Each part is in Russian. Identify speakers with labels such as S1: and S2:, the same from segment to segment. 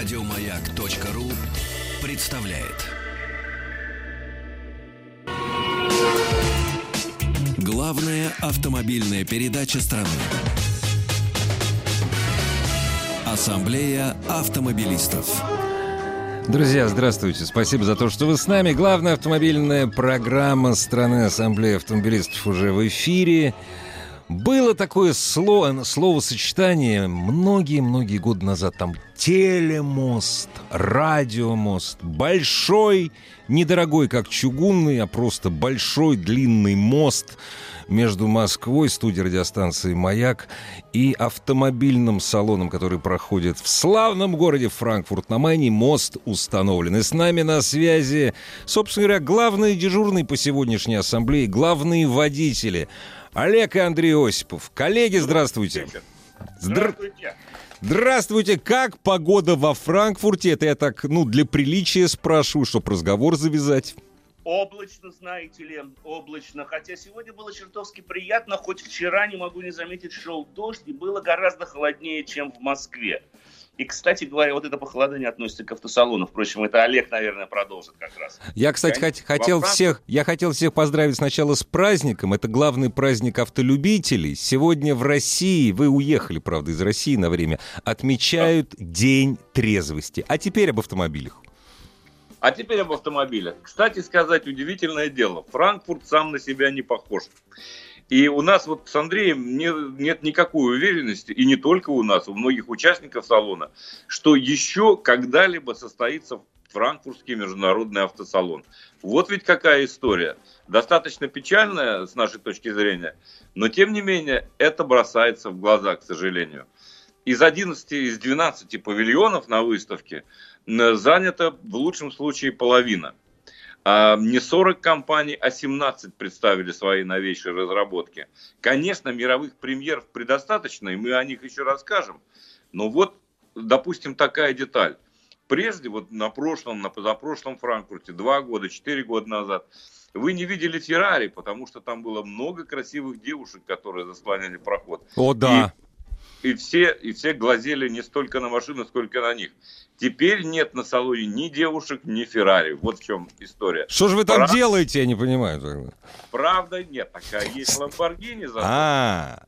S1: Радиомаяк.ру представляет. Главная автомобильная передача страны. Ассамблея автомобилистов.
S2: Друзья, здравствуйте. Спасибо за то, что вы с нами. Главная автомобильная программа страны Ассамблеи автомобилистов уже в эфире. Было такое слово, словосочетание многие-многие годы назад. Там телемост, радиомост, большой, недорогой, как чугунный, а просто большой длинный мост между Москвой, студией радиостанции «Маяк» и автомобильным салоном, который проходит в славном городе Франкфурт на Майне. Мост установлен. И с нами на связи, собственно говоря, главные дежурные по сегодняшней ассамблее, главные водители – Олег и Андрей Осипов. Коллеги, здравствуйте. Здравствуйте. Здравствуйте. Как погода во Франкфурте? Это я так, ну, для приличия спрашиваю, чтобы разговор завязать.
S3: Облачно, знаете ли, облачно. Хотя сегодня было чертовски приятно, хоть вчера, не могу не заметить, шел дождь, и было гораздо холоднее, чем в Москве. И, кстати говоря, вот это похолодание относится к автосалону. Впрочем, это Олег, наверное, продолжит как раз.
S2: Я, кстати, хот- хотел всех, я хотел всех поздравить сначала с праздником. Это главный праздник автолюбителей. Сегодня в России, вы уехали, правда, из России на время, отмечают День трезвости. А теперь об автомобилях.
S3: А теперь об автомобилях. Кстати сказать, удивительное дело. Франкфурт сам на себя не похож. И у нас вот с Андреем не, нет никакой уверенности, и не только у нас, у многих участников салона, что еще когда-либо состоится Франкфуртский международный автосалон. Вот ведь какая история. Достаточно печальная с нашей точки зрения, но тем не менее это бросается в глаза, к сожалению. Из 11, из 12 павильонов на выставке занято в лучшем случае половина – а, не 40 компаний, а 17 представили свои новейшие разработки. Конечно, мировых премьер предостаточно, и мы о них еще расскажем. Но вот, допустим, такая деталь. Прежде, вот на прошлом, на позапрошлом Франкфурте, два года, четыре года назад, вы не видели Феррари, потому что там было много красивых девушек, которые заслоняли проход.
S2: О, да.
S3: И и все, и все глазели не столько на машину, сколько на них. Теперь нет на салоне ни девушек, ни Феррари. Вот в чем история.
S2: Что же вы там Прав... делаете, я не понимаю.
S3: Правда нет, такая есть Ламборгини.
S2: А.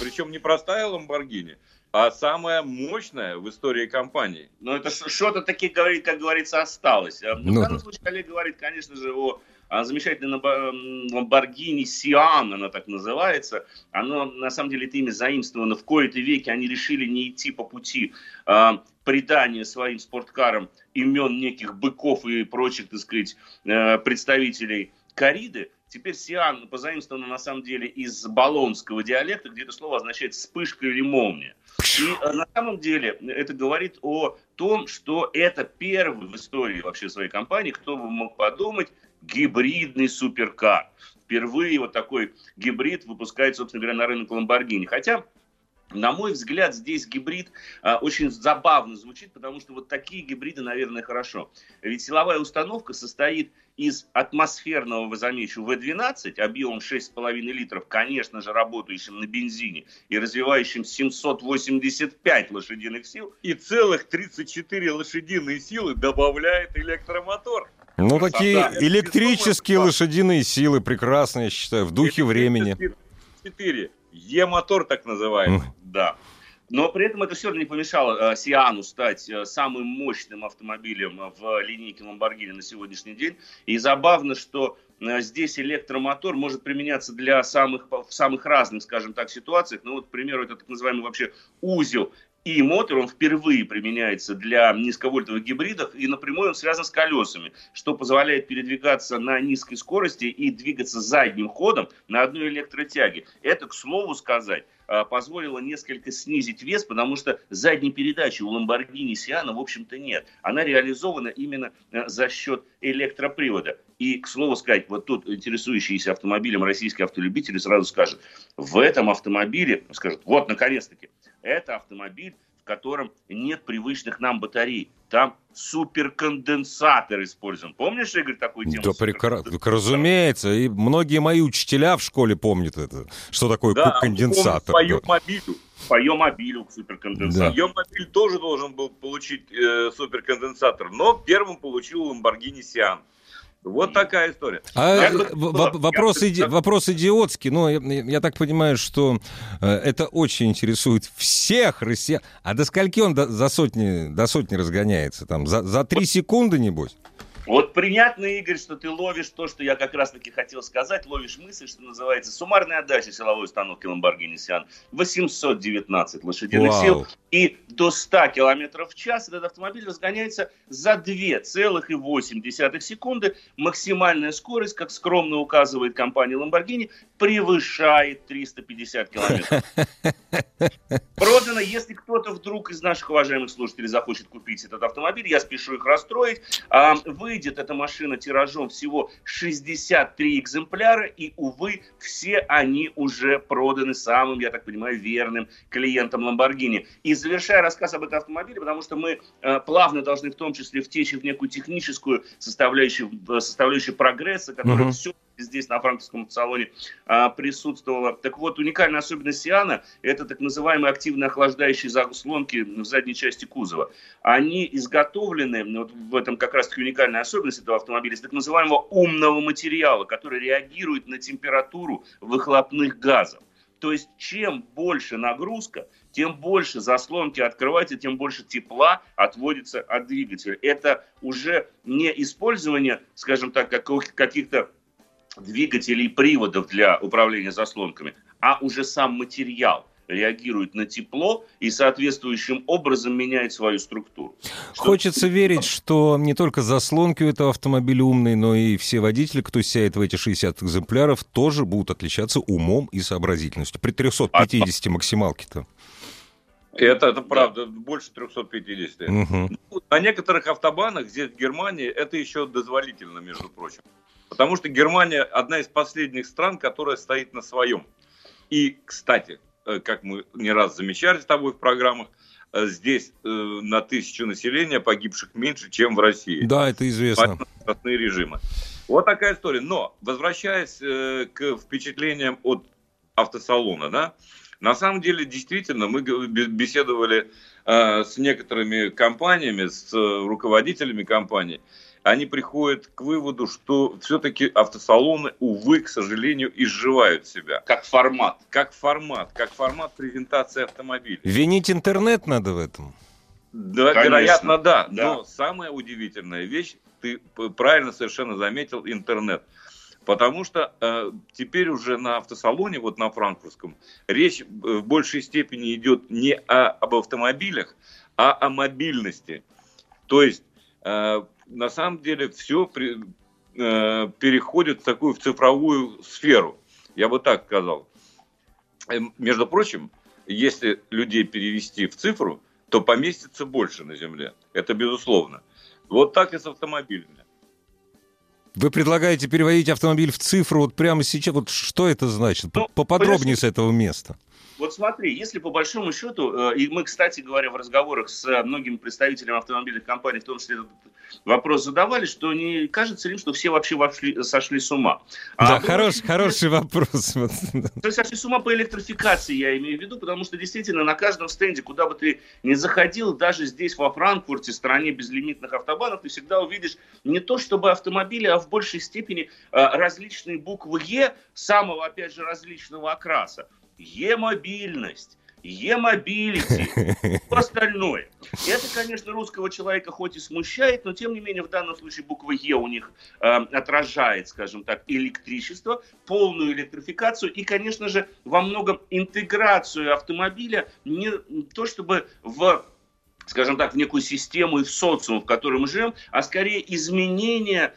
S3: Причем не простая Ламборгини, а самая мощная в истории компании. Но это что-то таки говорит, как говорится, осталось. А, ну, в данном случае коллега говорит, конечно же, о замечательный Ламборгини Сиан, она так называется, оно на самом деле это имя заимствовано в кои-то веке, они решили не идти по пути э, придания своим спорткарам имен неких быков и прочих, так сказать, э, представителей кориды, Теперь Сиан позаимствовано на самом деле из болонского диалекта, где это слово означает вспышка или молния. И э, на самом деле это говорит о том, что это первый в истории вообще своей компании, кто бы мог подумать, гибридный суперкар. Впервые вот такой гибрид выпускает, собственно говоря, на рынок Ламборгини. Хотя на мой взгляд, здесь гибрид а, очень забавно звучит, потому что вот такие гибриды, наверное, хорошо. Ведь силовая установка состоит из атмосферного, вы замечу, V12 объемом 6,5 литров, конечно же, работающим на бензине и развивающим 785 лошадиных сил, и целых 34 лошадиные силы добавляет электромотор.
S2: Ну, такие да, электрические лошадиные силы прекрасные, я считаю, в духе времени.
S3: 4. Е-мотор так называемый, да. Но при этом это все равно не помешало э, Сиану стать э, самым мощным автомобилем в линейке Lamborghini на сегодняшний день. И забавно, что э, здесь электромотор может применяться для самых, в самых разных, скажем так, ситуациях. Ну вот, к примеру, это так называемый вообще узел и мотор, он впервые применяется для низковольтовых гибридов, и напрямую он связан с колесами, что позволяет передвигаться на низкой скорости и двигаться задним ходом на одной электротяге. Это, к слову сказать, а, позволило несколько снизить вес, потому что задней передачи у Lamborghini Sienna, в общем-то, нет. Она реализована именно э, за счет электропривода. И, к слову сказать, вот тут интересующиеся автомобилем российские автолюбители сразу скажут, в этом автомобиле, скажут, вот, наконец-таки, это автомобиль, котором нет привычных нам батарей. Там суперконденсатор используем. Помнишь, Игорь, такую тему?
S2: Да, прекрасно. Разумеется. И многие мои учителя в школе помнят это. Что такое да, конденсатор.
S3: Да, по мобилю. По мобилю суперконденсатор. Да. мобиль тоже должен был получить э, суперконденсатор, но первым получил Lamborghini Sian. Вот такая история.
S2: А бы, вопрос, иди, вопрос идиотский, но я, я так понимаю, что э, это очень интересует всех россиян. А до скольки он до, за сотни, до сотни разгоняется? Там, за, за три секунды, небось?
S3: Вот приятно, Игорь, что ты ловишь то, что я как раз-таки хотел сказать, ловишь мысль, что называется суммарная отдача силовой установки Lamborghini Sian 819 лошадиных Вау. сил и до 100 км в час этот автомобиль разгоняется за 2,8 секунды. Максимальная скорость, как скромно указывает компания Lamborghini, превышает 350 км. Продано, если кто-то вдруг из наших уважаемых слушателей захочет купить этот автомобиль, я спешу их расстроить, а, выйдет эта машина тиражом всего 63 экземпляра, и, увы, все они уже проданы самым, я так понимаю, верным клиентам Lamborghini. И завершая рассказ об этом автомобиле, потому что мы э, плавно должны в том числе втечь в некую техническую составляющую, составляющую прогресса, которая uh-huh. все здесь на франкфуртском салоне а, присутствовала. Так вот, уникальная особенность Сиана – это так называемые активно охлаждающие заслонки в задней части кузова. Они изготовлены, вот в этом как раз-таки уникальная особенность этого автомобиля, из так называемого умного материала, который реагирует на температуру выхлопных газов. То есть чем больше нагрузка, тем больше заслонки открываются, тем больше тепла отводится от двигателя. Это уже не использование, скажем так, каких-то двигателей приводов для управления заслонками, а уже сам материал реагирует на тепло и соответствующим образом меняет свою структуру.
S2: Что... Хочется верить, что не только заслонки у этого автомобиля умные, но и все водители, кто сядет в эти 60 экземпляров, тоже будут отличаться умом и сообразительностью. При 350 а... максималке-то.
S3: Это, это правда, да. больше 350. Угу. Ну, на некоторых автобанах здесь в Германии это еще дозволительно, между прочим. Потому что Германия одна из последних стран, которая стоит на своем. И, кстати, э, как мы не раз замечали с тобой в программах, э, здесь э, на тысячу населения погибших меньше, чем в России.
S2: Да, это известно.
S3: режимы. Вот такая история. Но, возвращаясь к впечатлениям от автосалона, да, на самом деле, действительно, мы беседовали с некоторыми компаниями, с руководителями компаний, они приходят к выводу, что все-таки автосалоны, увы, к сожалению, изживают себя.
S2: Как формат.
S3: Как формат, как формат презентации автомобиля.
S2: Винить интернет надо в этом?
S3: Да, Конечно. вероятно, да. да. Но самая удивительная вещь, ты правильно совершенно заметил, интернет. Потому что э, теперь уже на автосалоне, вот на франкфуртском, речь в большей степени идет не о, об автомобилях, а о мобильности. То есть э, на самом деле все при, э, переходит в такую в цифровую сферу. Я бы так сказал. Эм, между прочим, если людей перевести в цифру, то поместится больше на Земле. Это безусловно. Вот так и с автомобилями.
S2: Вы предлагаете переводить автомобиль в цифру вот прямо сейчас. Вот что это значит? Ну, Поподробнее с этого места.
S3: Вот смотри, если по большому счету, э, и мы, кстати говоря, в разговорах с многими представителями автомобильных компаний, в том числе этот вопрос задавали, что не кажется ли, что все вообще вошли, сошли с ума.
S2: А да, а хорош, хороший вопрос.
S3: То сошли с ума по электрификации, я имею в виду, потому что действительно на каждом стенде, куда бы ты ни заходил, даже здесь, во Франкфурте, стране безлимитных автобанов, ты всегда увидишь не то чтобы автомобили, а в большей степени э, различные буквы «Е» самого, опять же, различного окраса. Е-мобильность, E-mobility, остальное. Это, конечно, русского человека хоть и смущает, но тем не менее в данном случае буква Е у них э, отражает, скажем так, электричество, полную электрификацию и, конечно же, во многом интеграцию автомобиля не то чтобы в скажем так, в некую систему и в социум, в котором мы живем, а скорее изменение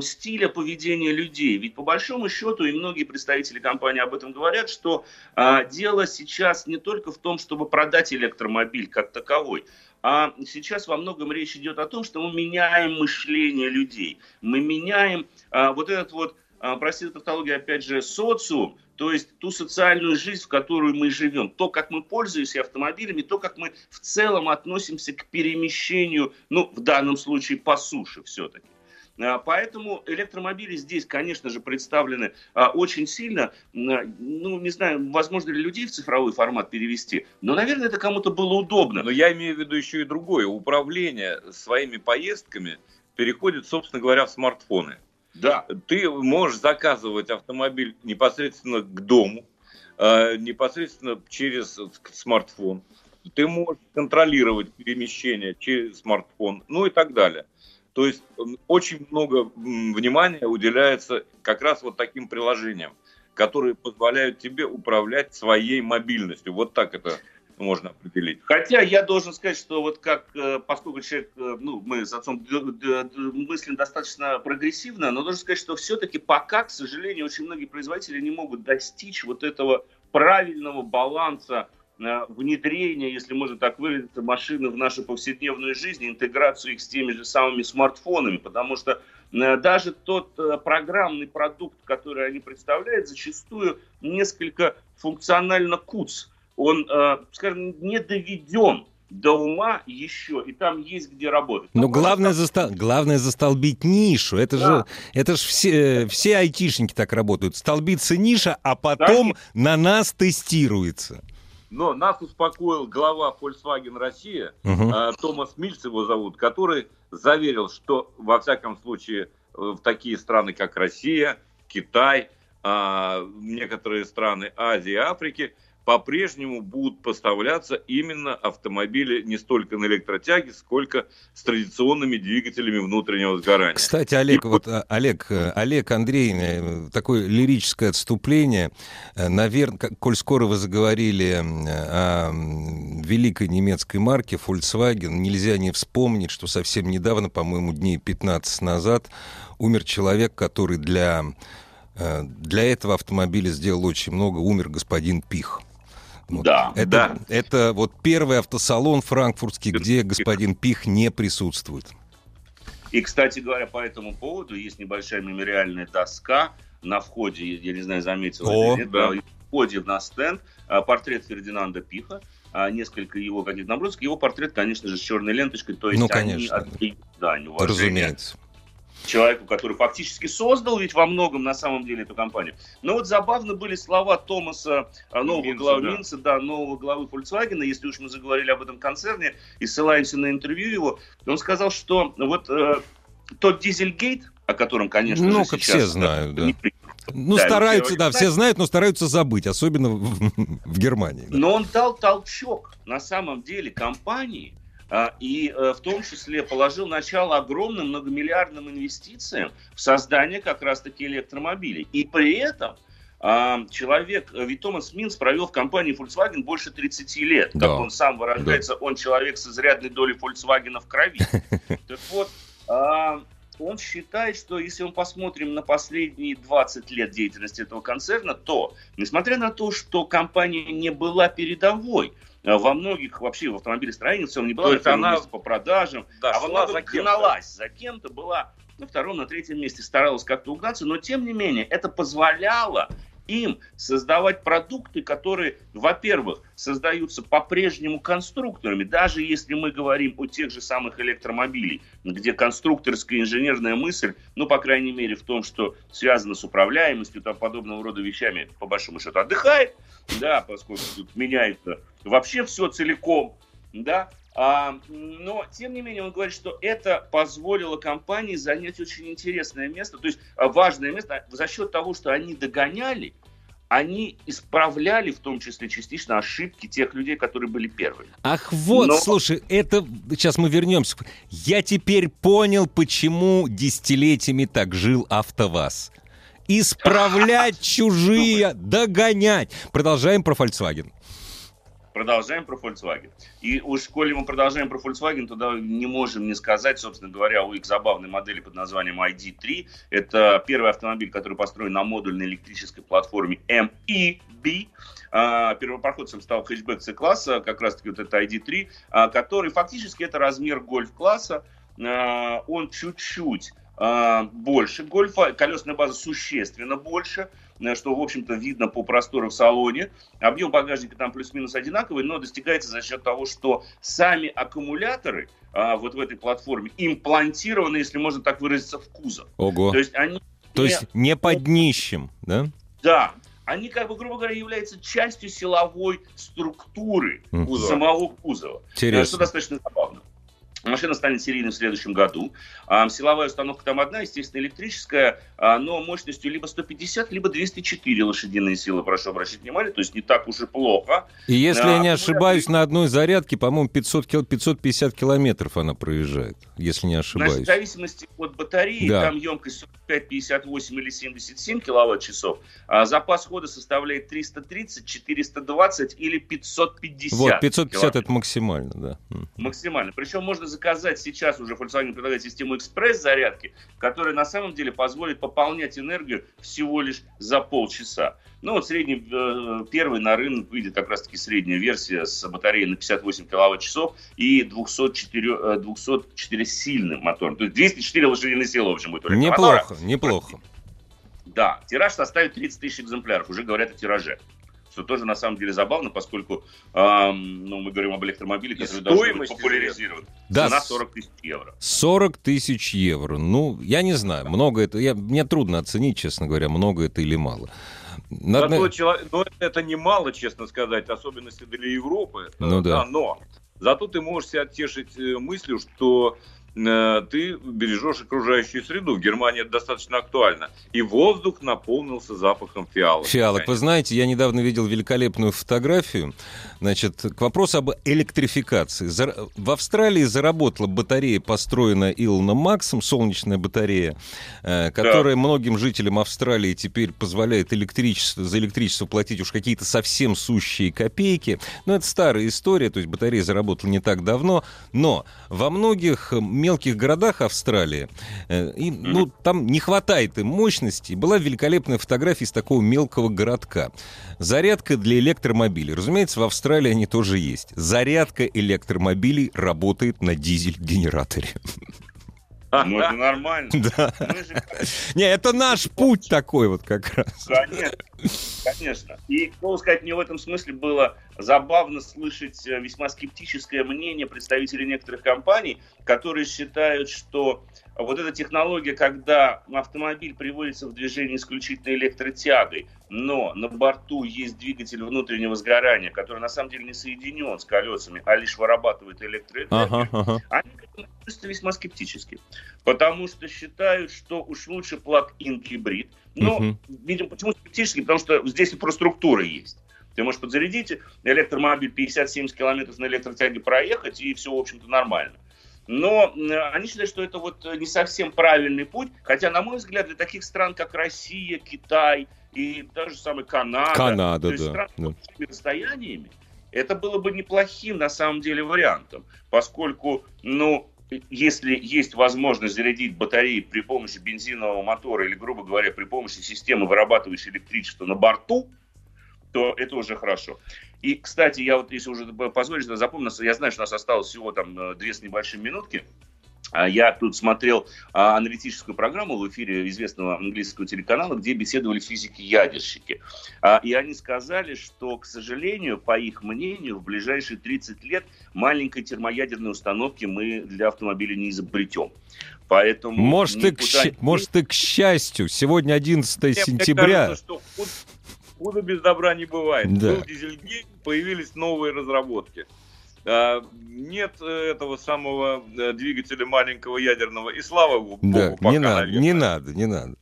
S3: стиля поведения людей. Ведь по большому счету, и многие представители компании об этом говорят, что а, дело сейчас не только в том, чтобы продать электромобиль как таковой, а сейчас во многом речь идет о том, что мы меняем мышление людей. Мы меняем а, вот этот вот, а, простите тавтология, опять же, социум, то есть ту социальную жизнь, в которую мы живем, то, как мы пользуемся автомобилями, то, как мы в целом относимся к перемещению, ну, в данном случае по суше все-таки. А, поэтому электромобили здесь, конечно же, представлены а, очень сильно. А, ну, не знаю, возможно ли людей в цифровой формат перевести, но, наверное, это кому-то было удобно.
S4: Но я имею в виду еще и другое. Управление своими поездками переходит, собственно говоря, в смартфоны. Да. Ты можешь заказывать автомобиль непосредственно к дому, непосредственно через смартфон. Ты можешь контролировать перемещение через смартфон, ну и так далее. То есть очень много внимания уделяется как раз вот таким приложениям, которые позволяют тебе управлять своей мобильностью. Вот так это можно определить.
S3: Хотя я должен сказать, что вот как, э, поскольку человек, э, ну, мы с отцом мыслим достаточно прогрессивно, но должен сказать, что все-таки пока, к сожалению, очень многие производители не могут достичь вот этого правильного баланса внедрение, если можно так выразиться, машины в нашу повседневную жизнь, интеграцию их с теми же самыми смартфонами, потому что э, даже тот э, программный продукт, который они представляют, зачастую несколько функционально куц. Он, скажем, не доведен до ума еще, и там есть где работать.
S2: Но, Но главное, застол... главное застолбить нишу. Это да. же, это же все, все айтишники так работают. Столбится ниша, а потом да, на нас тестируется.
S4: Но нас успокоил глава Volkswagen Россия, угу. э, Томас Мильц его зовут, который заверил, что во всяком случае в такие страны, как Россия, Китай, э, некоторые страны Азии и Африки, по-прежнему будут поставляться именно автомобили не столько на электротяге, сколько с традиционными двигателями внутреннего сгорания.
S2: Кстати, Олег, И... вот а, Олег, э, Олег Андрей, э, такое лирическое отступление. Э, Наверное, коль скоро вы заговорили о великой немецкой марке Volkswagen, нельзя не вспомнить, что совсем недавно, по-моему, дней 15 назад, умер человек, который для для этого автомобиля сделал очень много, умер господин Пих. Вот. Да, это, да. Это вот первый автосалон франкфуртский, где господин Пих не присутствует.
S3: И, кстати говоря, по этому поводу есть небольшая мемориальная доска на входе, я не знаю, заметил О, или нет, да. в входе на стенд а, портрет Фердинанда Пиха, а, несколько его каких-то набросок. Его портрет, конечно же, с черной ленточкой, то есть
S2: ну, конечно.
S3: они
S2: от да, Разумеется
S3: человеку, который фактически создал ведь во многом на самом деле эту компанию. Но вот забавно были слова Томаса, а, нового Минца, главы да. Минца, да, нового главы Volkswagen, если уж мы заговорили об этом концерне и ссылаемся на интервью его, он сказал, что вот э, тот Дизельгейт, о котором, конечно
S2: ну,
S3: же, сейчас...
S2: все знают, да. Не ну, да, стараются, да, все знают, но стараются забыть, особенно в, в Германии. Да.
S3: Но он дал толчок, на самом деле, компании, и э, в том числе положил начало огромным многомиллиардным инвестициям в создание как раз-таки электромобилей. И при этом а, человек, э, ведь Томас Минц провел в компании Volkswagen больше 30 лет. Да. Как он сам выражается, да. он человек с изрядной долей Volkswagen в крови. Так вот, а, он считает, что если мы посмотрим на последние 20 лет деятельности этого концерна, то, несмотря на то, что компания не была передовой, во многих вообще в автомобилестроении в целом не была То есть она по продажам, а она за гналась за кем-то, была на втором, на третьем месте, старалась как-то угнаться, но тем не менее это позволяло им создавать продукты, которые, во-первых, создаются по-прежнему конструкторами, даже если мы говорим о тех же самых электромобилях, где конструкторская инженерная мысль, ну, по крайней мере, в том, что связано с управляемостью, там, подобного рода вещами, по большому счету, отдыхает, да, поскольку тут меняется вообще все целиком, да, но, тем не менее, он говорит, что это позволило компании занять очень интересное место, то есть а, важное место за счет того, что они догоняли, они исправляли в том числе частично ошибки тех людей, которые были первыми.
S2: Ах, вот, Но... слушай, это... Сейчас мы вернемся. Я теперь понял, почему десятилетиями так жил АвтоВАЗ. Исправлять чужие, догонять. Продолжаем про Volkswagen.
S3: Продолжаем про Volkswagen. И уж коли мы продолжаем про Volkswagen, тогда не можем не сказать, собственно говоря, о их забавной модели под названием ID3. Это первый автомобиль, который построен на модульной электрической платформе MEB. А, первопроходцем стал хэтчбэк C-класса, как раз-таки вот это ID3, а, который фактически это размер гольф-класса. А, он чуть-чуть больше гольфа, колесная база существенно больше, что, в общем-то, видно по простору в салоне. Объем багажника там плюс-минус одинаковый, но достигается за счет того, что сами аккумуляторы а, вот в этой платформе имплантированы, если можно так выразиться, в кузов.
S2: Ого. То есть они то есть не под днищем, да?
S3: Да, они, как бы, грубо говоря, являются частью силовой структуры кузова. самого кузова.
S2: Интересно.
S3: Что достаточно забавно. Машина станет серийной в следующем году. А, силовая установка там одна, естественно, электрическая, а, но мощностью либо 150, либо 204 лошадиные силы, прошу обращать внимание, то есть не так уж и плохо.
S2: И если а, я не ошибаюсь, на одной зарядке, по-моему, 500, 550 километров она проезжает, если не ошибаюсь. Значит,
S3: в зависимости от батареи, да. там емкость 45, 58 или 77 киловатт-часов, а запас хода составляет 330, 420 или 550
S2: Вот, 550 это максимально, да.
S3: Максимально. Причем можно заказать сейчас уже Volkswagen предлагает систему экспресс-зарядки, которая на самом деле позволит пополнять энергию всего лишь за полчаса. Ну вот средний, э, первый на рынок выйдет как раз-таки средняя версия с батареей на 58 киловатт-часов и 204, 204 сильным мотором. То есть 204 лошадиных силы, в общем, будет.
S2: Неплохо, мотора. неплохо.
S3: Да, тираж составит 30 тысяч экземпляров, уже говорят о тираже что тоже на самом деле забавно, поскольку э, ну, мы говорим об электромобиле, который должен быть популяризирован. Да, Цена 40 тысяч евро.
S2: 40 тысяч евро. Ну, я не знаю, много это... Я, мне трудно оценить, честно говоря, много это или мало.
S4: Надо... Зато человек, ну, это немало, честно сказать, особенности для Европы.
S2: Ну да.
S4: да. Но зато ты можешь себя тешить э, мыслью, что Э, ты бережешь окружающую среду. В Германии это достаточно актуально. И воздух наполнился запахом фиалок.
S2: Фиалок. Вы знаете, я недавно видел великолепную фотографию. Значит, к вопросу об электрификации. В Австралии заработала батарея, построенная Илоном Максом, солнечная батарея, э, которая да. многим жителям Австралии теперь позволяет электричество, за электричество платить уж какие-то совсем сущие копейки. Но это старая история, то есть батарея заработала не так давно. Но во многих мелких городах Австралии, э, и, ну, там не хватает им мощности. Была великолепная фотография из такого мелкого городка. Зарядка для электромобилей. Разумеется, в Австралии они тоже есть. Зарядка электромобилей работает на дизель-генераторе.
S3: Ну, это нормально.
S2: Да. Не, это наш путь такой вот как раз.
S3: Конечно, конечно. И, должен сказать, мне в этом смысле было забавно слышать э, весьма скептическое мнение представителей некоторых компаний, которые считают, что вот эта технология, когда автомобиль приводится в движение исключительно электротягой, но на борту есть двигатель внутреннего сгорания, который на самом деле не соединен с колесами, а лишь вырабатывает электроэнергию, ага, ага. они относятся весьма скептически. Потому что считают, что уж лучше плаг-ин гибрид. Но, угу. видимо, почему скептически? Потому что здесь инфраструктура есть. Ты можешь подзарядить электромобиль 50-70 километров на электротяге проехать, и все, в общем-то, нормально. Но они считают, что это вот не совсем правильный путь, хотя, на мой взгляд, для таких стран, как Россия, Китай и даже самый Канада,
S2: Канада
S3: то есть
S2: да,
S3: страны да. с расстояниями, это было бы неплохим, на самом деле, вариантом, поскольку, ну, если есть возможность зарядить батареи при помощи бензинового мотора или, грубо говоря, при помощи системы, вырабатывающей электричество на борту, то это уже хорошо. И, кстати, я вот, если уже позволишь, запомнил, я знаю, что у нас осталось всего там э, две с небольшим минутки. А я тут смотрел а, аналитическую программу в эфире известного английского телеканала, где беседовали физики-ядерщики. А, и они сказали, что, к сожалению, по их мнению, в ближайшие 30 лет маленькой термоядерной установки мы для автомобиля не изобретем. Поэтому
S2: может, и к, не... может, и к счастью, сегодня 11 Мне сентября. Кажется, что
S4: худо без добра не бывает. Да. Был дизельгейт, появились новые разработки. А, нет э, этого самого э, двигателя маленького ядерного, и слава богу,
S2: да, пока, не надо, наверное. не надо, не надо.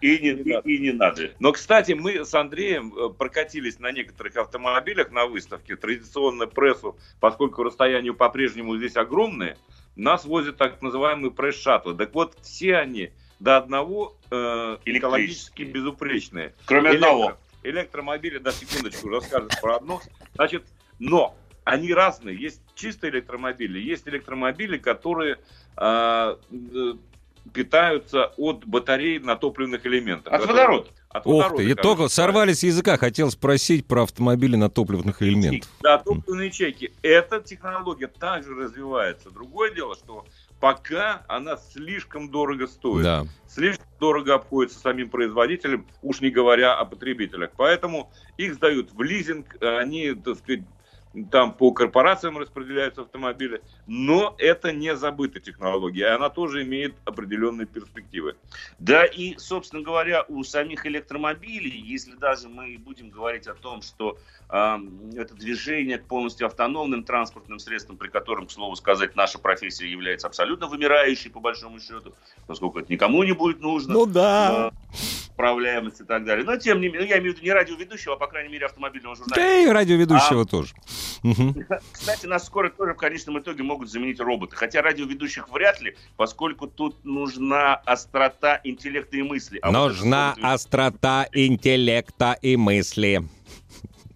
S3: И не, и, и не надо.
S4: Но, кстати, мы с Андреем э, прокатились на некоторых автомобилях на выставке. Традиционно прессу, поскольку расстояние по-прежнему здесь огромное, нас возят так называемые пресс-шаттлы. Так вот, все они до одного э, экологически безупречные.
S3: Кроме Электро, одного.
S4: Электромобили, да, секундочку, расскажут про одно. Значит, но они разные. Есть чистые электромобили, есть электромобили, которые э, питаются от батарей на топливных элементах.
S3: От водорода.
S2: От Ох ты, и только сорвали с языка, хотел спросить про автомобили на топливных элементах.
S4: Да, топливные ячейки. Эта технология также развивается. Другое дело, что пока она слишком дорого стоит. Да. Слишком дорого обходится самим производителям, уж не говоря о потребителях. Поэтому их сдают в лизинг, они, так сказать, там по корпорациям распределяются автомобили, но это не забытая технология, она тоже имеет определенные перспективы.
S3: Да, и, собственно говоря, у самих электромобилей, если даже мы будем говорить о том, что э, это движение к полностью автономным транспортным средствам, при котором, к слову сказать, наша профессия является абсолютно вымирающей, по большому счету, поскольку это никому не будет нужно.
S2: Ну да.
S3: Э, управляемость и так далее. Но, тем не менее, я имею в виду не радиоведущего, а, по крайней мере, автомобильного журналиста.
S2: Да и радиоведущего а, тоже.
S3: Кстати, нас скоро тоже в конечном итоге могут заменить роботы. Хотя радиоведущих вряд ли, поскольку тут нужна острота интеллекта и мысли.
S2: А нужна вот острота интеллекта и мысли.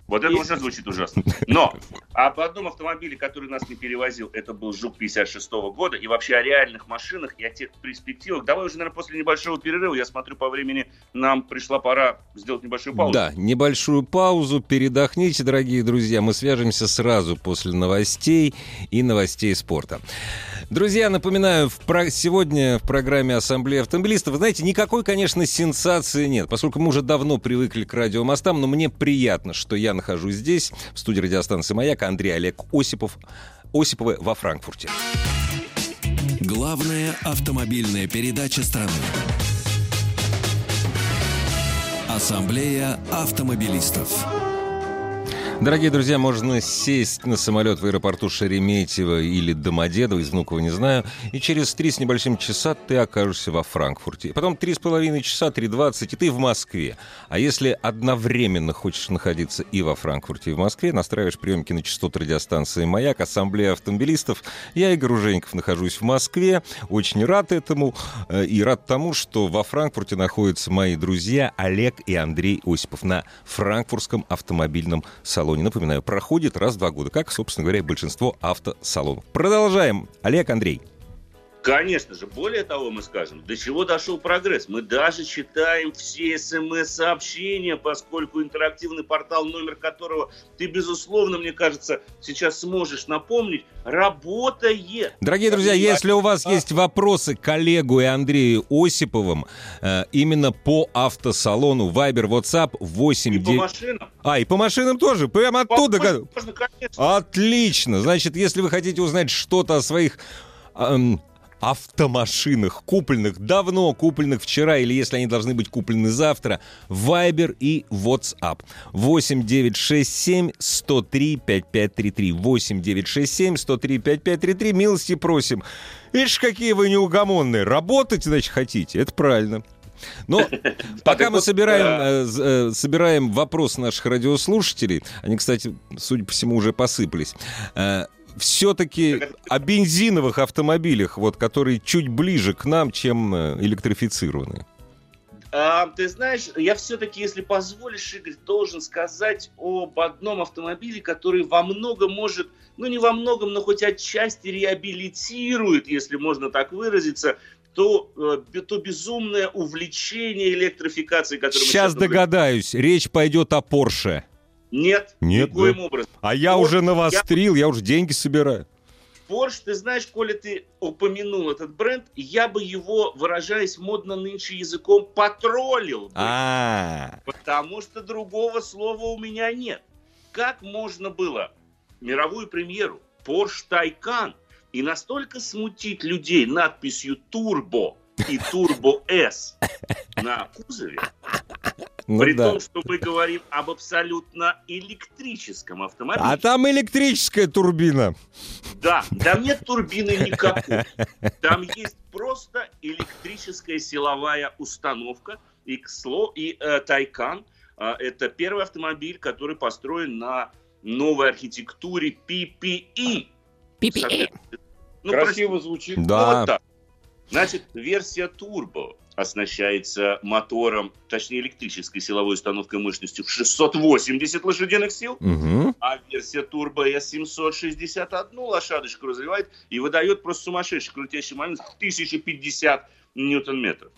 S3: Вот это уже звучит ужасно. Но об одном автомобиле, который нас не перевозил, это был Жук 56 -го года. И вообще о реальных машинах и о тех перспективах. Давай уже, наверное, после небольшого перерыва, я смотрю по времени, нам пришла пора сделать небольшую паузу.
S2: Да, небольшую паузу. Передохните, дорогие друзья. Мы свяжемся сразу после новостей и новостей спорта. Друзья, напоминаю, в про... сегодня в программе Ассамблеи автомобилистов, знаете, никакой, конечно, сенсации нет, поскольку мы уже давно привыкли к радиомостам, но мне приятно, что я нахожусь здесь, в студии радиостанции «Маяк», Андрей Олег Осипов, Осиповы во Франкфурте.
S1: Главная автомобильная передача страны. Ассамблея автомобилистов.
S2: Дорогие друзья, можно сесть на самолет в аэропорту Шереметьево или Домодедово, из Внуково не знаю, и через три с небольшим часа ты окажешься во Франкфурте. Потом три с половиной часа, три двадцать, и ты в Москве. А если одновременно хочешь находиться и во Франкфурте, и в Москве, настраиваешь приемки на частоту радиостанции «Маяк», Ассамблея автомобилистов. Я, Игорь Ужеников, нахожусь в Москве. Очень рад этому э, и рад тому, что во Франкфурте находятся мои друзья Олег и Андрей Осипов на франкфуртском автомобильном салоне салоне, напоминаю, проходит раз в два года, как, собственно говоря, большинство автосалонов. Продолжаем. Олег, Андрей.
S3: Конечно же, более того, мы скажем, до чего дошел прогресс. Мы даже читаем все смс-сообщения, поскольку интерактивный портал, номер которого ты, безусловно, мне кажется, сейчас сможешь напомнить, работает.
S2: Дорогие друзья, если у вас есть вопросы к коллегу и Андрею Осиповым э, именно по автосалону Viber, WhatsApp 8... И 9... по машинам. А, и по машинам тоже? Прямо оттуда? Можно, конечно. Отлично. Значит, если вы хотите узнать что-то о своих эм, автомашинах, купленных давно, купленных вчера, или если они должны быть куплены завтра, Viber и WhatsApp. 8 967 103 5533. 8 967 103 5533. Милости просим. Видишь, какие вы неугомонные. Работать, значит, хотите. Это правильно. Но пока мы собираем, э, э, собираем вопрос наших радиослушателей, они, кстати, судя по всему, уже посыпались, э, все-таки о бензиновых автомобилях, вот, которые чуть ближе к нам, чем э, электрифицированные?
S3: А, ты знаешь, я все-таки, если позволишь, Игорь, должен сказать об одном автомобиле, который во многом может, ну не во многом, но хоть отчасти реабилитирует, если можно так выразиться, то, э, то безумное увлечение электрификацией, которое
S2: Сейчас догадаюсь, речь пойдет о Порше.
S3: Нет,
S2: Нет никоим да. образом. А я Porsche, уже навострил, я... я уже деньги собираю.
S3: Porsche, ты знаешь, коли ты упомянул этот бренд, я бы его, выражаясь модно нынче языком, потроллил. Бы,
S2: а
S3: потому что другого слова у меня нет. Как можно было мировую премьеру Porsche Taycan и настолько смутить людей надписью «Турбо» и «Турбо S» на кузове, ну, При да. том, что мы говорим об абсолютно электрическом автомобиле.
S2: А там электрическая турбина.
S3: Да, там нет турбины никакой. Там есть просто электрическая силовая установка. И, к слову, и э, Тайкан э, это первый автомобиль, который построен на новой архитектуре PPE.
S2: PPE.
S4: Ну, Красиво прости. звучит.
S2: Да. Вот так.
S3: Значит, версия турбо оснащается мотором, точнее электрической силовой установкой мощностью в 680 лошадиных сил,
S2: угу.
S3: а версия Turbo S 761 лошадочку разливает и выдает просто сумасшедший крутящий момент 1050 ньютон-метров.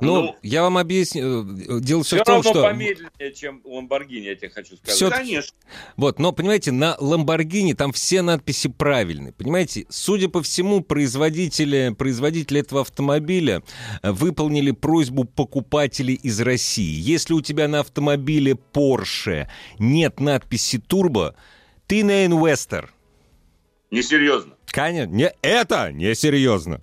S2: Ну, ну, я вам объясню. Э, дело все, все в том, что...
S4: помедленнее, чем Lamborghini, я тебе хочу сказать. Все...
S2: Конечно. Вот, но, понимаете, на Lamborghini там все надписи правильные. Понимаете, судя по всему, производители, производители этого автомобиля э, выполнили просьбу покупателей из России. Если у тебя на автомобиле Porsche нет надписи «Турбо», ты на инвестор.
S4: Несерьезно.
S2: Конечно, не, это несерьезно.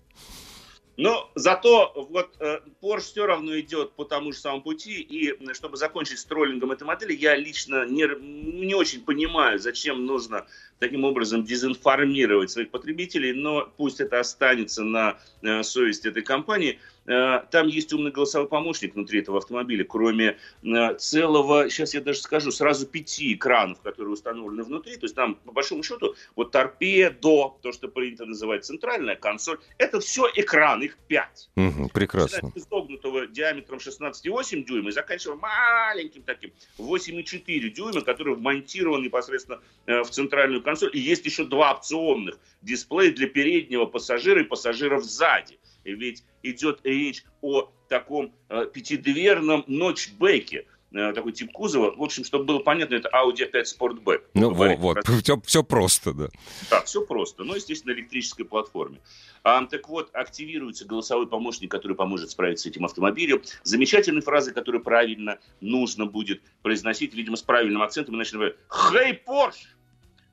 S3: Но зато вот э, Porsche все равно идет по тому же самому пути, и чтобы закончить с троллингом этой модели, я лично не, не очень понимаю, зачем нужно таким образом дезинформировать своих потребителей, но пусть это останется на э, совести этой компании. Э, там есть умный голосовой помощник внутри этого автомобиля, кроме э, целого, сейчас я даже скажу, сразу пяти экранов, которые установлены внутри. То есть там, по большому счету, вот торпедо, то, что принято называть центральная консоль, это все экран, их пять.
S2: Угу, прекрасно.
S3: Начиная изогнутого диаметром 16,8 дюйма и заканчивая маленьким таким 8,4 дюйма, который вмонтирован непосредственно в центральную консоль. И есть еще два опционных дисплея для переднего пассажира и пассажиров сзади. Ведь идет речь о таком э, пятидверном ночбеке, э, такой тип кузова. В общем, чтобы было понятно, это Audi A5 Sportback.
S2: Ну, вот, вот. Все, все просто, да.
S3: Да, все просто, но, естественно, на электрической платформе. А, так вот, активируется голосовой помощник, который поможет справиться с этим автомобилем. Замечательные фразы, которые правильно нужно будет произносить, видимо, с правильным акцентом, иначе, например, «Хей, Порш!»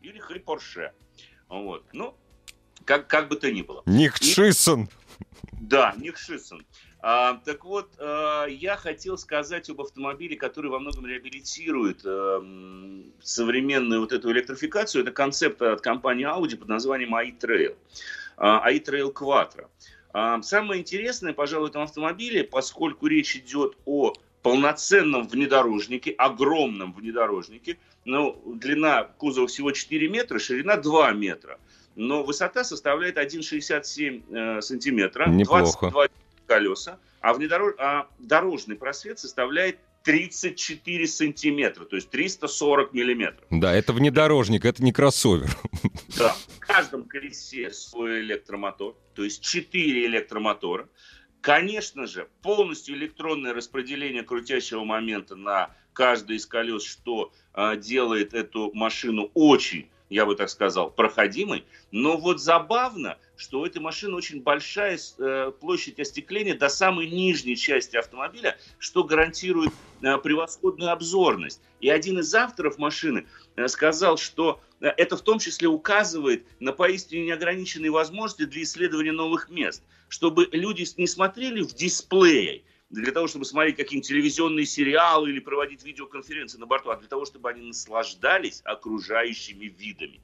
S3: или «Хей, Порше!» Вот. Ну, как, как бы то ни было.
S2: Ник Шисон.
S3: Да, Ник Шисон. А, так вот, а, я хотел сказать об автомобиле, который во многом реабилитирует а, современную вот эту электрификацию. Это концепт от компании Audi под названием i-Trail. А, i-Trail Quattro. А, самое интересное, пожалуй, в этом автомобиле, поскольку речь идет о полноценном внедорожнике, огромном внедорожнике, ну, длина кузова всего 4 метра, ширина 2 метра – но высота составляет 1,67 э, сантиметра,
S2: Неплохо.
S3: 22 колеса, а, внедорож... а дорожный просвет составляет 34 сантиметра, то есть 340 миллиметров.
S2: Да, это внедорожник, это не кроссовер.
S3: Да, в каждом колесе свой электромотор, то есть 4 электромотора. Конечно же, полностью электронное распределение крутящего момента на каждое из колес, что э, делает эту машину очень я бы так сказал, проходимой. Но вот забавно, что у этой машины очень большая э, площадь остекления до самой нижней части автомобиля, что гарантирует э, превосходную обзорность. И один из авторов машины э, сказал, что это в том числе указывает на поистине неограниченные возможности для исследования новых мест, чтобы люди не смотрели в дисплее, для того, чтобы смотреть какие-нибудь телевизионные сериалы или проводить видеоконференции на борту, а для того, чтобы они наслаждались окружающими видами.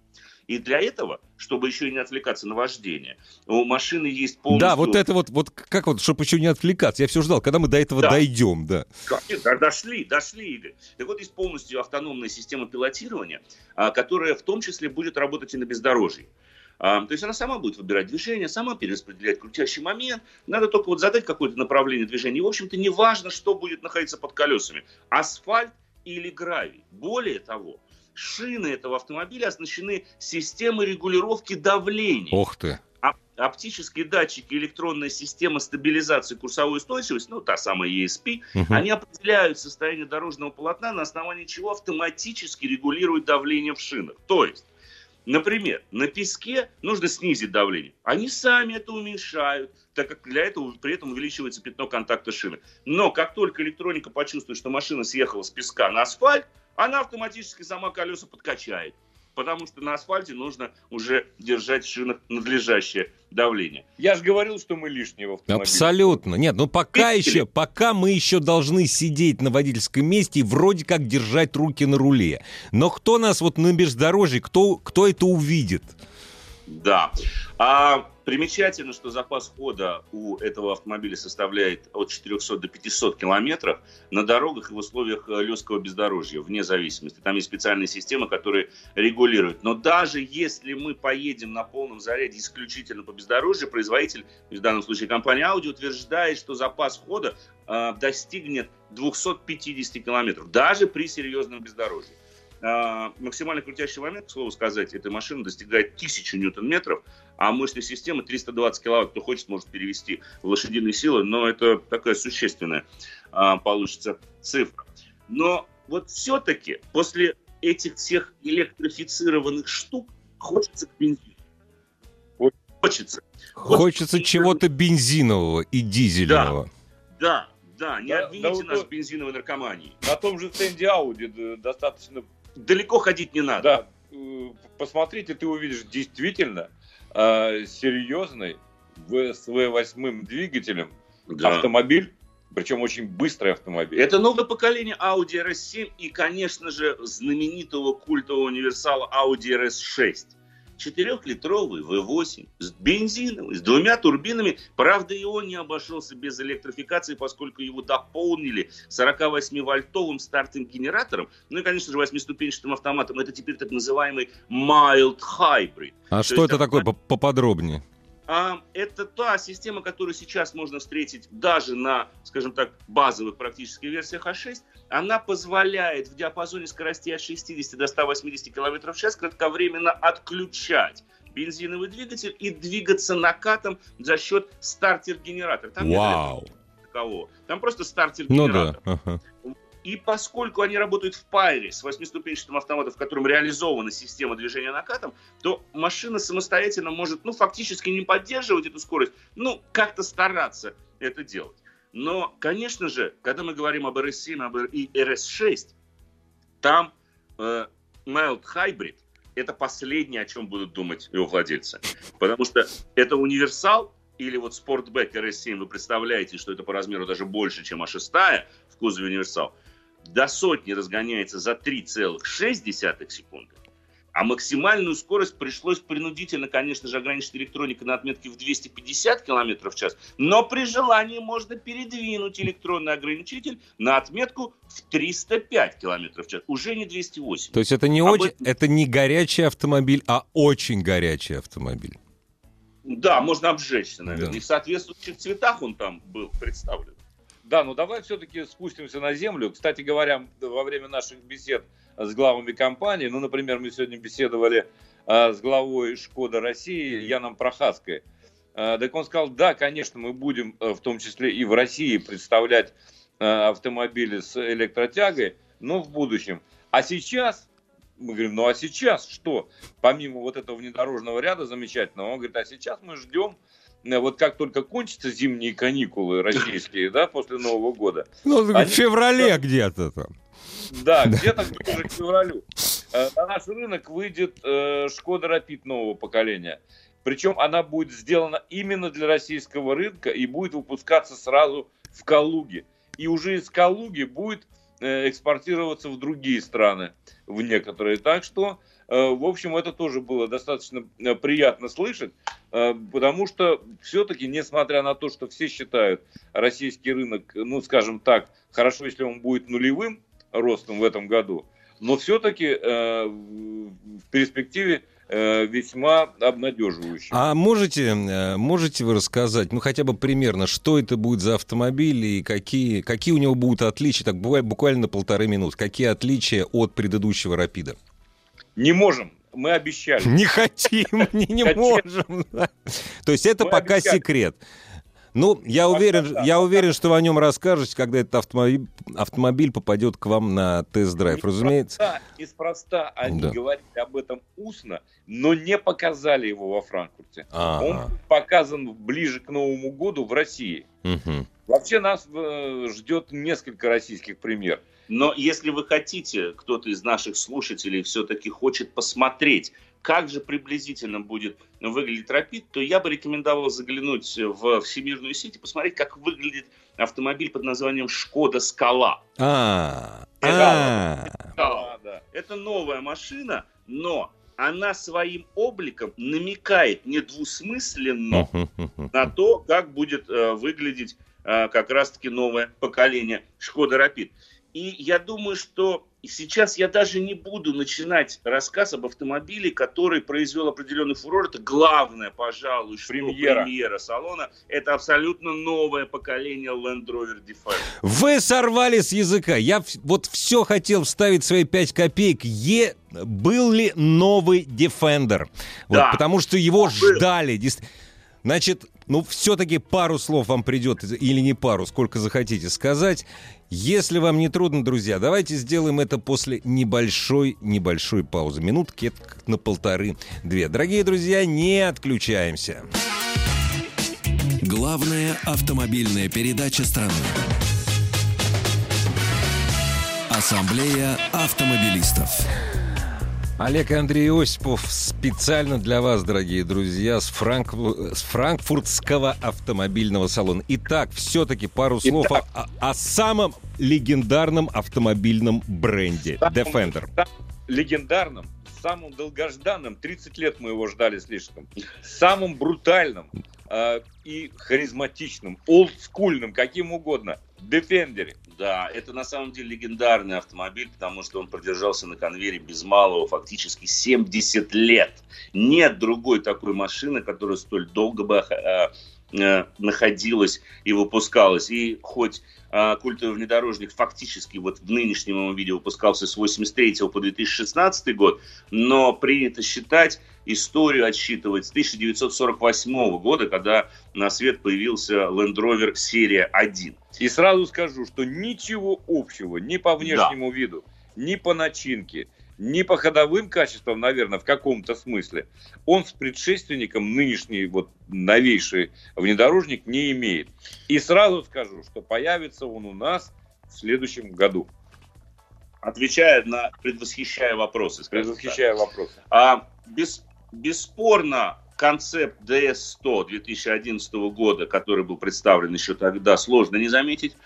S3: И для этого, чтобы еще и не отвлекаться на вождение, у машины есть полностью...
S2: Да, вот это вот, вот как вот, чтобы еще не отвлекаться. Я все ждал, когда мы до этого да. дойдем, да.
S3: Да, дошли, дошли, Игорь. Так вот, есть полностью автономная система пилотирования, а, которая в том числе будет работать и на бездорожье. А, то есть она сама будет выбирать движение, сама перераспределять крутящий момент. Надо только вот задать какое-то направление движения. И, в общем-то, не важно, что будет находиться под колесами. Асфальт или гравий. Более того, шины этого автомобиля оснащены системой регулировки давления.
S2: Ох ты!
S3: оптические датчики, электронная система стабилизации курсовой устойчивости, ну, та самая ESP, угу. они определяют состояние дорожного полотна, на основании чего автоматически регулируют давление в шинах. То есть, Например, на песке нужно снизить давление. Они сами это уменьшают, так как для этого при этом увеличивается пятно контакта шины. Но как только электроника почувствует, что машина съехала с песка на асфальт, она автоматически сама колеса подкачает потому что на асфальте нужно уже держать в шинах надлежащее давление.
S4: Я же говорил, что мы лишние в
S2: автомобиле. Абсолютно. Нет, ну пока еще, пока мы еще должны сидеть на водительском месте и вроде как держать руки на руле. Но кто нас вот на бездорожье, кто, кто это увидит?
S3: Да. А Примечательно, что запас хода у этого автомобиля составляет от 400 до 500 километров на дорогах и в условиях э, легкого бездорожья, вне зависимости. Там есть специальные системы, которые регулируют. Но даже если мы поедем на полном заряде исключительно по бездорожью, производитель, в данном случае компания Audi, утверждает, что запас хода э, достигнет 250 километров, даже при серьезном бездорожье. А, максимально крутящий момент, к слову сказать, этой машины достигает 1000 ньютон-метров, а мощность системы 320 киловатт. Кто хочет, может перевести в лошадиные силы, но это такая существенная а, получится цифра. Но вот все-таки после этих всех электрифицированных штук хочется к бензину. Вот хочется.
S2: Хочется чего-то бензинового и дизельного.
S3: Да, да, да. Не да, обвините да, нас в бензиновой наркомании.
S4: На том же стенде Audi достаточно...
S3: Далеко ходить не надо.
S4: Да, э, посмотрите, ты увидишь действительно э, серьезный с V8 двигателем да. автомобиль причем очень быстрый автомобиль.
S3: Это новое поколение Audi RS7 и, конечно же, знаменитого культового универсала Audi RS6. Четырехлитровый V8 с бензиновый, с двумя турбинами. Правда, и он не обошелся без электрификации, поскольку его дополнили 48-вольтовым стартовым генератором. Ну и, конечно же, восьмиступенчатым автоматом. Это теперь так называемый mild hybrid.
S2: А То что это такое поподробнее?
S3: Это та система, которую сейчас можно встретить даже на, скажем так, базовых практически версиях А6. Она позволяет в диапазоне скоростей от 60 до 180 км в час кратковременно отключать бензиновый двигатель и двигаться накатом за счет стартер-генератора.
S2: Там Вау!
S3: Wow. Там просто стартер-генератор. Ну да. Ага. И поскольку они работают в пайре с восьмиступенчатым автоматом, в котором реализована система движения накатом, то машина самостоятельно может, ну, фактически не поддерживать эту скорость, ну, как-то стараться это делать. Но, конечно же, когда мы говорим об RS7 и RS6, там э, Mild Hybrid – это последнее, о чем будут думать его владельцы. Потому что это универсал, или вот Sportback RS7, вы представляете, что это по размеру даже больше, чем А6 в кузове универсал – до сотни разгоняется за 3,6 секунды, а максимальную скорость пришлось принудительно, конечно же, ограничить электроникой на отметке в 250 км в час, но при желании можно передвинуть электронный ограничитель на отметку в 305 км в час, уже не 208.
S2: То есть это не, очень, этом... это не горячий автомобиль, а очень горячий автомобиль.
S3: Да, можно обжечься, наверное. Да. И в соответствующих цветах он там был представлен.
S4: Да, ну давай все-таки спустимся на землю. Кстати говоря, во время наших бесед с главами компаний, ну, например, мы сегодня беседовали а, с главой Шкода России Яном Прохаской. А, так он сказал, да, конечно, мы будем а, в том числе и в России представлять а, автомобили с электротягой, но в будущем. А сейчас, мы говорим, ну а сейчас что? Помимо вот этого внедорожного ряда замечательного, он говорит, а сейчас мы ждем Э, вот как только кончатся зимние каникулы российские, да, после Нового года.
S2: Ну, в феврале где-то там.
S4: Да, где-то ближе к февралю. Э, на наш рынок выйдет э, Шкода Рапид нового поколения. Причем она будет сделана именно для российского рынка и будет выпускаться сразу в Калуге. И уже из Калуги будет экспортироваться в другие страны, в некоторые. Так что Э, в общем, это тоже было достаточно э, приятно слышать, э, потому что все-таки, несмотря на то, что все считают российский рынок, ну, скажем так, хорошо, если он будет нулевым ростом в этом году, но все-таки в перспективе весьма обнадеживающий.
S2: А можете, можете вы рассказать, ну хотя бы примерно, что это будет за автомобиль и какие, какие у него будут отличия, так буквально полторы минуты, какие отличия от предыдущего «Рапида»?
S4: Не можем. Мы обещали.
S2: Не хотим, не, не можем. То есть это пока секрет. Ну, я уверен, я уверен, что вы о нем расскажете, когда этот автомобиль, автомобиль попадет к вам на тест-драйв, разумеется.
S4: Неспроста они да. говорили об этом устно, но не показали его во Франкфурте. А-а-а. Он показан ближе к Новому году в России. Угу. Вообще нас э, ждет несколько российских примеров.
S3: Но если вы хотите, кто-то из наших слушателей все-таки хочет посмотреть, как же приблизительно будет выглядеть Рапид, то я бы рекомендовал заглянуть в всемирную сеть и посмотреть, как выглядит автомобиль под названием Шкода Скала.
S2: А,
S3: это новая машина, но она своим обликом намекает недвусмысленно на то, как будет э, выглядеть э, как раз-таки новое поколение Шкода Рапид. И я думаю, что сейчас я даже не буду начинать рассказ об автомобиле, который произвел определенный фурор. Это главное, пожалуй, что премьера, премьера салона. Это абсолютно новое поколение Land Rover Defender.
S2: Вы сорвали с языка. Я вот все хотел вставить свои 5 копеек. Е... Был ли новый Defender? Вот, да. Потому что его ждали. Значит, ну, все-таки пару слов вам придет, или не пару, сколько захотите сказать. Если вам не трудно, друзья, давайте сделаем это после небольшой-небольшой паузы. Минутки на полторы-две. Дорогие друзья, не отключаемся.
S1: Главная автомобильная передача страны. Ассамблея автомобилистов.
S2: Олег Андрей Осипов специально для вас, дорогие друзья, с, Франк... с франкфуртского автомобильного салона. Итак, все-таки пару слов Итак. О, о самом легендарном автомобильном бренде самым, Defender.
S4: Легендарном, самым долгожданным, 30 лет мы его ждали слишком, самым брутальным э, и харизматичным, олдскульным, каким угодно, Defender.
S3: Да, это на самом деле легендарный автомобиль, потому что он продержался на конвейере без малого фактически 70 лет. Нет другой такой машины, которая столь долго бы э, находилась и выпускалась. И хоть э, культовый внедорожник фактически вот в нынешнем его виде выпускался с 83 по 2016 год, но принято считать, историю отсчитывать с 1948 года, когда на свет появился Land Rover серия 1.
S4: И сразу скажу, что ничего общего ни по внешнему да. виду, ни по начинке, ни по ходовым качествам, наверное, в каком-то смысле, он с предшественником нынешний вот новейший внедорожник не имеет. И сразу скажу, что появится он у нас в следующем году.
S3: Отвечая на предвосхищая вопросы.
S4: Предвосхищая так. вопросы.
S3: А, без, бесспорно, концепт DS100 2011 года, который был представлен еще тогда, сложно не заметить.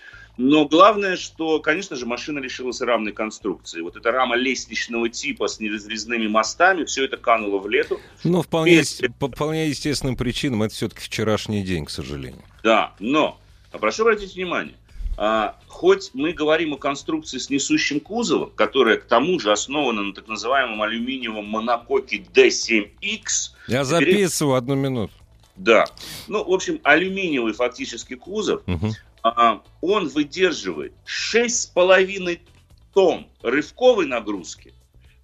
S3: Но главное, что, конечно же, машина лишилась рамной конструкции. Вот эта рама лестничного типа с неразрезными мостами, все это кануло в лету.
S2: Ну, вполне, Без... по вполне естественным причинам, это все-таки вчерашний день, к сожалению.
S3: Да, но, прошу обратить внимание, а, хоть мы говорим о конструкции с несущим кузовом, которая к тому же основана на так называемом алюминиевом монококе D7X.
S2: Я записываю одну минуту.
S3: Да. Ну, в общем, алюминиевый фактически кузов, угу. А, он выдерживает 6,5 тонн рывковой нагрузки,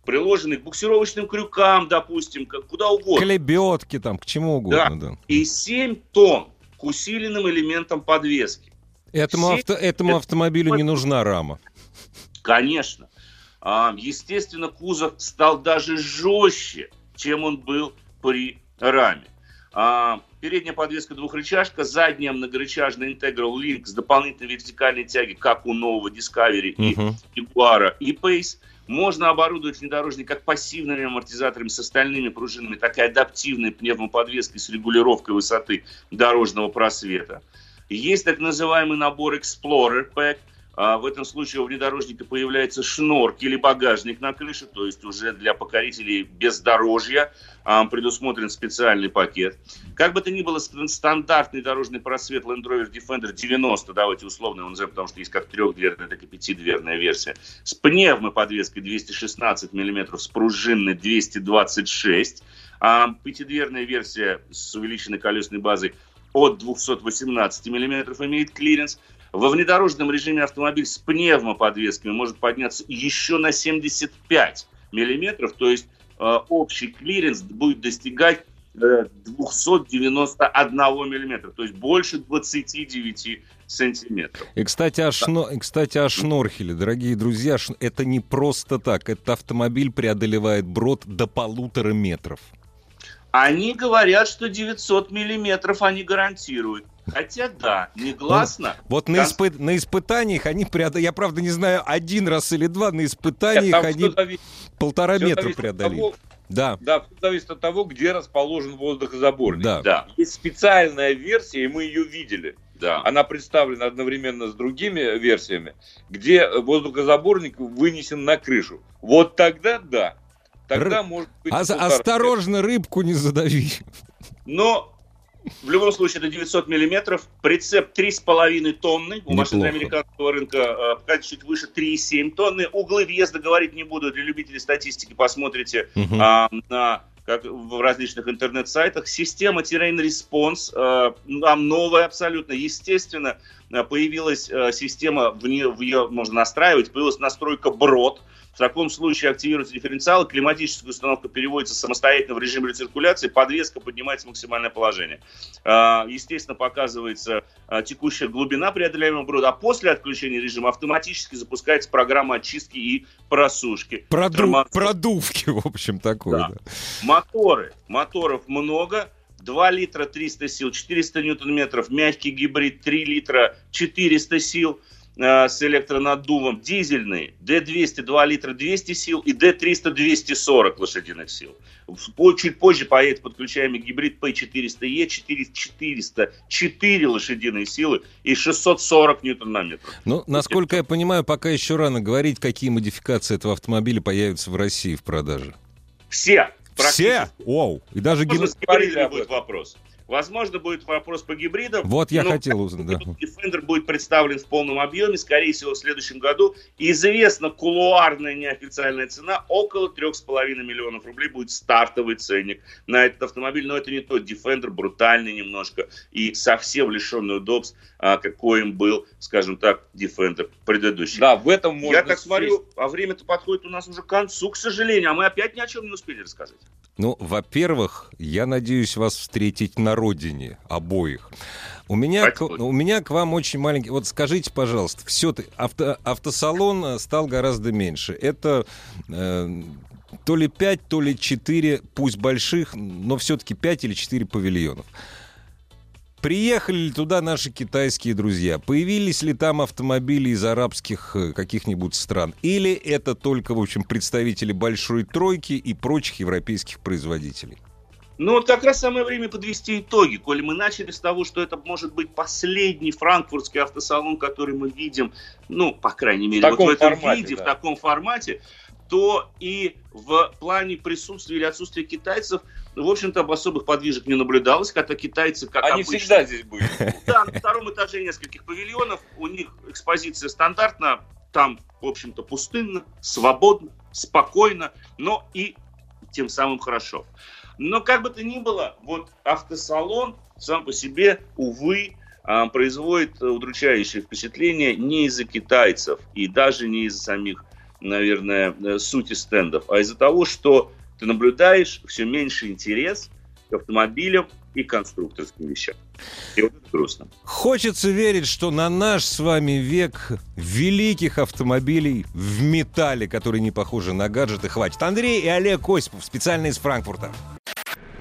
S3: приложенных к буксировочным крюкам, допустим, как, куда угодно.
S2: К лебедке там, к чему угодно. Да. да.
S3: И 7 тонн к усиленным элементам подвески.
S2: Этому, авто, этому автомобилю не нужна рама.
S3: Конечно. А, естественно, кузов стал даже жестче, чем он был при раме. А, передняя подвеска двухрычажка, задняя многорычажная Integral Link с дополнительной вертикальной тяги, как у нового Discovery uh-huh. и Jaguar и Pace. Можно оборудовать внедорожник как пассивными амортизаторами с остальными пружинами, так и адаптивной пневмоподвеской с регулировкой высоты дорожного просвета. Есть так называемый набор Explorer Pack. А в этом случае у внедорожника появляется шнорк или багажник на крыше, то есть уже для покорителей бездорожья а, предусмотрен специальный пакет. Как бы то ни было, стандартный дорожный просвет Land Rover Defender 90, давайте условно его назовем, потому что есть как трехдверная, так и пятидверная версия, с пневмоподвеской 216 мм, с пружинной 226 а пятидверная версия с увеличенной колесной базой от 218 мм имеет клиренс. Во внедорожном режиме автомобиль с пневмоподвесками может подняться еще на 75 мм, то есть э, общий клиренс будет достигать э, 291 мм, то есть больше 29 сантиметров.
S2: И, кстати, о, шно... и, кстати, о шнорхеле, дорогие друзья, это не просто так. Этот автомобиль преодолевает брод до полутора метров.
S3: Они говорят, что 900 миллиметров они гарантируют. Хотя да, негласно.
S2: Ну, вот на, испы... на испытаниях они преодолели, я правда не знаю, один раз или два, на испытаниях Нет, они зависит... полтора все метра преодолели. Того,
S4: да. Да, все зависит от того, где расположен воздухозаборник. Да. да. Есть специальная версия, и мы ее видели. Да. Она представлена одновременно с другими версиями, где воздухозаборник вынесен на крышу. Вот тогда да. Тогда
S2: Р... может быть... А, осторожно, рыбку не задави.
S3: Но В любом случае, это 900 миллиметров. Прицеп 3,5 тонны. У машин американского рынка пока чуть выше 3,7 тонны. Углы въезда говорить не буду. Для любителей статистики посмотрите угу. а, на как в различных интернет-сайтах. Система Terrain Response, э, новая абсолютно. Естественно, э, появилась э, система, в нее, в нее можно настраивать, появилась настройка брод. В таком случае активируется дифференциал, климатическая установка переводится самостоятельно в режим рециркуляции, подвеска поднимается в максимальное положение. А, естественно, показывается а, текущая глубина преодоляемого брода, а после отключения режима автоматически запускается программа очистки и просушки.
S2: Проду... Тормоз... Продувки, в общем, такой. Да. Да.
S3: Моторы. Моторов много. 2 литра 300 сил, 400 ньютон-метров, мягкий гибрид 3 литра 400 сил – Э, с электронаддувом, дизельные, D200 2 литра 200 сил и D300 240 лошадиных сил. Чуть позже поедет подключаемый гибрид P400E 400 4 лошадиные силы и 640 ньютон на метр.
S2: Ну, насколько я понимаю, пока еще рано говорить, какие модификации этого автомобиля появятся в России в продаже.
S3: Все.
S2: Все? Оу. И даже
S3: гибрид... будет вопрос. Возможно, будет вопрос по гибридам.
S2: Вот я хотел узнать, да.
S3: Defender будет представлен в полном объеме, скорее всего, в следующем году. Известна кулуарная неофициальная цена, около 3,5 миллионов рублей будет стартовый ценник на этот автомобиль. Но это не тот Defender, брутальный немножко и совсем лишенный удобств, а, какоим был, скажем так, Defender предыдущий.
S4: Да, в этом можно...
S3: Я так смотрю, а время-то подходит у нас уже к концу, к сожалению, а мы опять ни о чем не успели рассказать.
S2: Ну, во-первых, я надеюсь вас встретить на родине обоих. У меня, к, у меня к вам очень маленький... Вот скажите, пожалуйста, все авто, автосалон стал гораздо меньше. Это э, то ли 5, то ли 4, пусть больших, но все-таки 5 или 4 павильонов. Приехали ли туда наши китайские друзья? Появились ли там автомобили из арабских э, каких-нибудь стран? Или это только, в общем, представители большой тройки и прочих европейских производителей?
S3: Ну, вот как раз самое время подвести итоги. Коли мы начали с того, что это может быть последний франкфуртский автосалон, который мы видим, ну, по крайней мере, в вот в этом формате, виде, да. в таком формате, то и в плане присутствия или отсутствия китайцев, в общем-то, об особых подвижек не наблюдалось, хотя китайцы, как
S4: Они
S3: обычно...
S4: всегда здесь были.
S3: Да, на втором этаже нескольких павильонов, у них экспозиция стандартна, там, в общем-то, пустынно, свободно, спокойно, но и тем самым хорошо. Но как бы то ни было, вот автосалон сам по себе, увы, а, производит удручающее впечатление не из-за китайцев и даже не из-за самих наверное, э, сути стендов, а из-за того, что ты наблюдаешь все меньше интерес к автомобилям и конструкторским вещам. И вот это грустно.
S2: Хочется верить, что на наш с вами век великих автомобилей в металле, которые не похожи на гаджеты, хватит. Андрей и Олег Осипов, специально из Франкфурта.